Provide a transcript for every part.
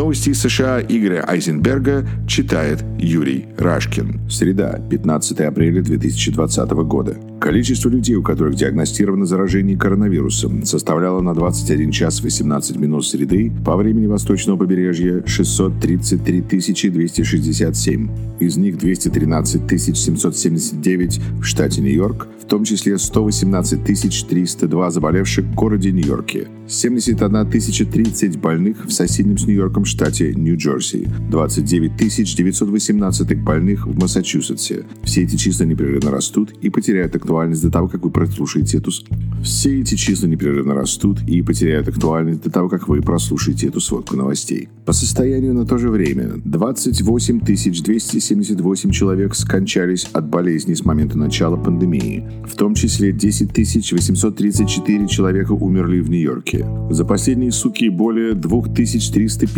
Новости из США Игоря Айзенберга читает Юрий Рашкин. Среда, 15 апреля 2020 года. Количество людей, у которых диагностировано заражение коронавирусом, составляло на 21 час 18 минут среды по времени восточного побережья 633 267. Из них 213 779 в штате Нью-Йорк, в том числе 118 302 заболевших в городе Нью-Йорке, 71 030 больных в соседнем с Нью-Йорком штате Нью-Джерси, 29 918 больных в Массачусетсе. Все эти числа непрерывно растут и потеряют актуальность до того, как вы прослушаете эту... Все эти числа непрерывно растут и потеряют актуальность до того, как вы прослушаете эту сводку новостей. По состоянию на то же время 28 278 человек скончались от болезни с момента начала пандемии, в том числе 10 834 человека умерли в Нью-Йорке. За последние сутки более 2350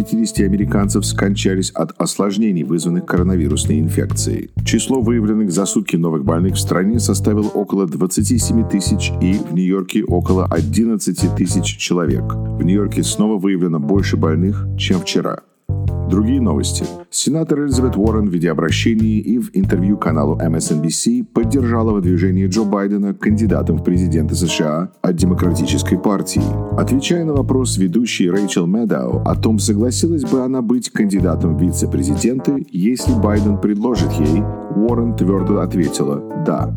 американцев скончались от осложнений, вызванных коронавирусной инфекцией. Число выявленных за сутки новых больных в стране составило около 27 тысяч и в Нью-Йорке около 11 тысяч человек. В Нью-Йорке снова выявлено больше больных, чем вчера. Другие новости. Сенатор Элизабет Уоррен в видеообращении и в интервью каналу MSNBC поддержала выдвижение Джо Байдена кандидатом в президенты США от Демократической партии. Отвечая на вопрос ведущей Рэйчел Медау о том, согласилась бы она быть кандидатом в вице-президенты, если Байден предложит ей, Уоррен твердо ответила «да».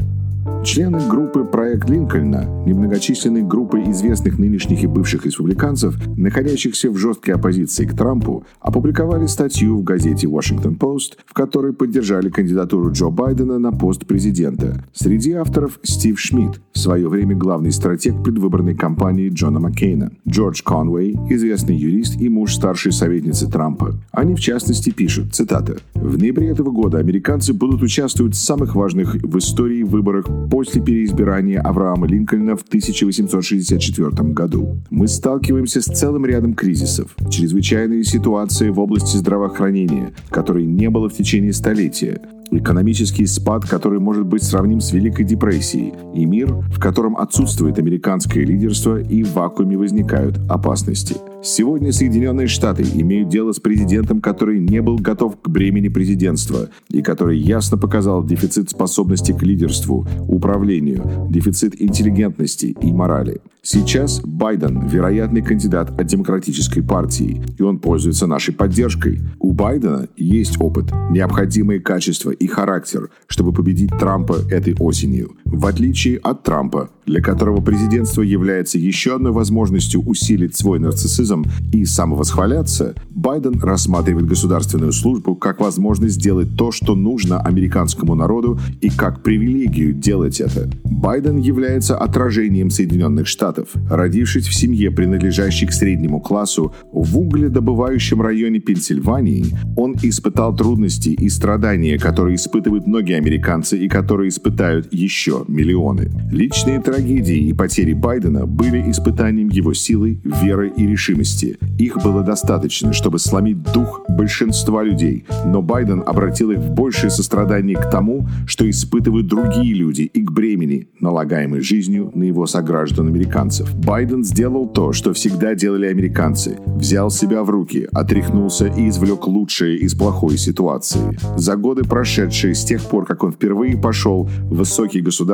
Члены группы «Проект Линкольна», немногочисленной группы известных нынешних и бывших республиканцев, находящихся в жесткой оппозиции к Трампу, опубликовали статью в газете «Вашингтон Пост», в которой поддержали кандидатуру Джо Байдена на пост президента. Среди авторов Стив Шмидт, в свое время главный стратег предвыборной кампании Джона Маккейна, Джордж Конвей, известный юрист и муж старшей советницы Трампа. Они, в частности, пишут, цитата, «В ноябре этого года американцы будут участвовать в самых важных в истории выборах после переизбрания Авраама Линкольна в 1864 году. Мы сталкиваемся с целым рядом кризисов. Чрезвычайные ситуации в области здравоохранения, которой не было в течение столетия, экономический спад, который может быть сравним с Великой депрессией, и мир, в котором отсутствует американское лидерство и в вакууме возникают опасности. Сегодня Соединенные Штаты имеют дело с президентом, который не был готов к бремени президентства и который ясно показал дефицит способности к лидерству, управлению, дефицит интеллигентности и морали. Сейчас Байден – вероятный кандидат от Демократической партии, и он пользуется нашей поддержкой. У Байдена есть опыт, необходимые качества и характер, чтобы победить Трампа этой осенью. В отличие от Трампа, для которого президентство является еще одной возможностью усилить свой нарциссизм и самовосхваляться, Байден рассматривает государственную службу как возможность сделать то, что нужно американскому народу и как привилегию делать это. Байден является отражением Соединенных Штатов. Родившись в семье, принадлежащей к среднему классу, в угледобывающем районе Пенсильвании, он испытал трудности и страдания, которые испытывают многие американцы и которые испытают еще миллионы. Личные трагедии и потери Байдена были испытанием его силы, веры и решимости. Их было достаточно, чтобы сломить дух большинства людей, но Байден обратил их в большее сострадание к тому, что испытывают другие люди и к бремени, налагаемой жизнью на его сограждан-американцев. Байден сделал то, что всегда делали американцы. Взял себя в руки, отряхнулся и извлек лучшее из плохой ситуации. За годы, прошедшие с тех пор, как он впервые пошел в высокий государственный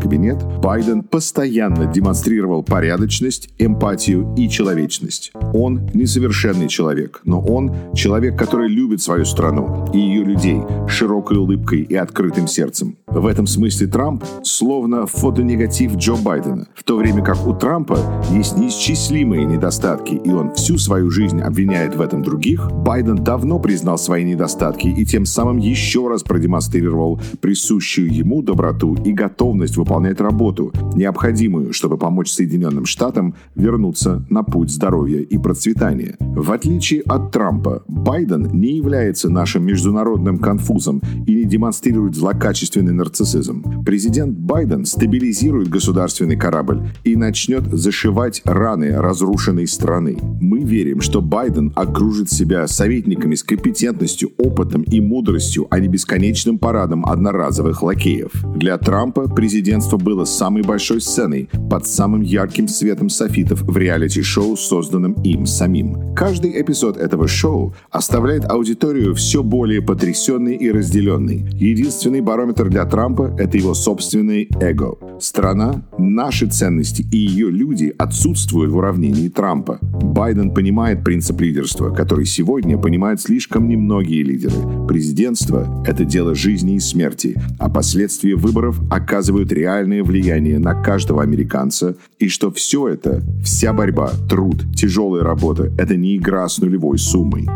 кабинет, Байден постоянно демонстрировал порядочность, эмпатию и человечность. Он несовершенный человек, но он человек, который любит свою страну и ее людей широкой улыбкой и открытым сердцем. В этом смысле Трамп словно фотонегатив Джо Байдена, в то время как у Трампа есть неисчислимые недостатки, и он всю свою жизнь обвиняет в этом других, Байден давно признал свои недостатки и тем самым еще раз продемонстрировал присущую ему доброту и готовность выполнять работу, необходимую, чтобы помочь Соединенным Штатам вернуться на путь здоровья и процветания. В отличие от Трампа, Байден не является нашим международным конфузом и не демонстрирует злокачественный нарциссизм. Президент Байден стабилизирует государственный корабль и начнет зашивать раны разрушенной страны. Мы верим, что Байден окружит себя советниками с компетентностью, опытом и мудростью, а не бесконечным парадом одноразовых лакеев. Для Трампа президентство было самой большой сценой под самым ярким светом софитов в реалити-шоу, созданном им самим. Каждый эпизод этого шоу оставляет аудиторию все более потрясенной и разделенной. Единственный барометр для Трампа – это его собственный эго. Страна, наши ценности и ее люди отсутствуют в уравнении Трампа. Байден понимает принцип лидерства, который сегодня понимают слишком немногие лидеры. Президентство – это дело жизни и смерти, а последствия выборов оказывают реальное влияние на каждого американца, и что все это, вся борьба, труд, тяжелая работа – это не игра с нулевой суммой.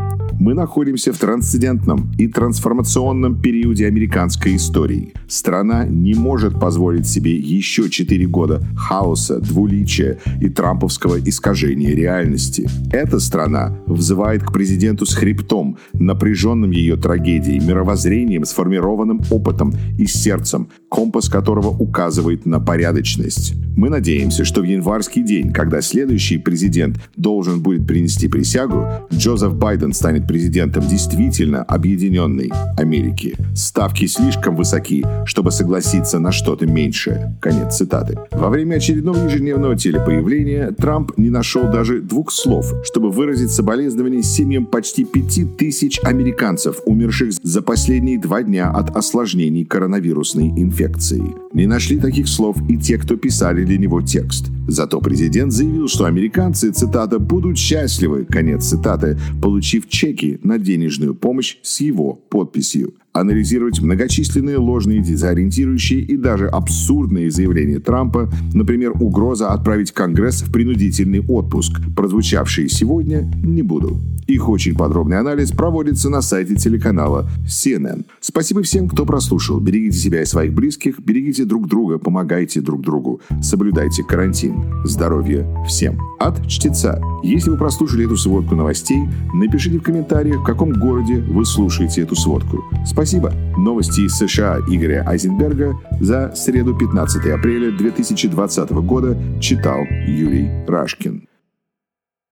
Мы находимся в трансцендентном и трансформационном периоде американской истории. Страна не может позволить себе еще четыре года хаоса, двуличия и трамповского искажения реальности. Эта страна взывает к президенту с хребтом, напряженным ее трагедией, мировоззрением, сформированным опытом и сердцем, компас которого указывает на порядочность. Мы надеемся, что в январский день, когда следующий президент должен будет принести присягу, Джозеф Байден станет президентом действительно объединенной Америки. Ставки слишком высоки, чтобы согласиться на что-то меньшее. Конец цитаты. Во время очередного ежедневного телепоявления Трамп не нашел даже двух слов, чтобы выразить соболезнования семьям почти пяти тысяч американцев, умерших за последние два дня от осложнений коронавирусной инфекции. Не нашли таких слов и те, кто писали для него текст. Зато президент заявил, что американцы, цитата, «будут счастливы», конец цитаты, получив чеки на денежную помощь с его подписью анализировать многочисленные ложные, дезориентирующие и даже абсурдные заявления Трампа, например, угроза отправить Конгресс в принудительный отпуск, прозвучавшие сегодня, не буду. Их очень подробный анализ проводится на сайте телеканала CNN. Спасибо всем, кто прослушал. Берегите себя и своих близких, берегите друг друга, помогайте друг другу, соблюдайте карантин. Здоровья всем. От чтеца. Если вы прослушали эту сводку новостей, напишите в комментариях, в каком городе вы слушаете эту сводку. Спасибо. Новости из США Игоря Айзенберга за среду 15 апреля 2020 года читал Юрий Рашкин.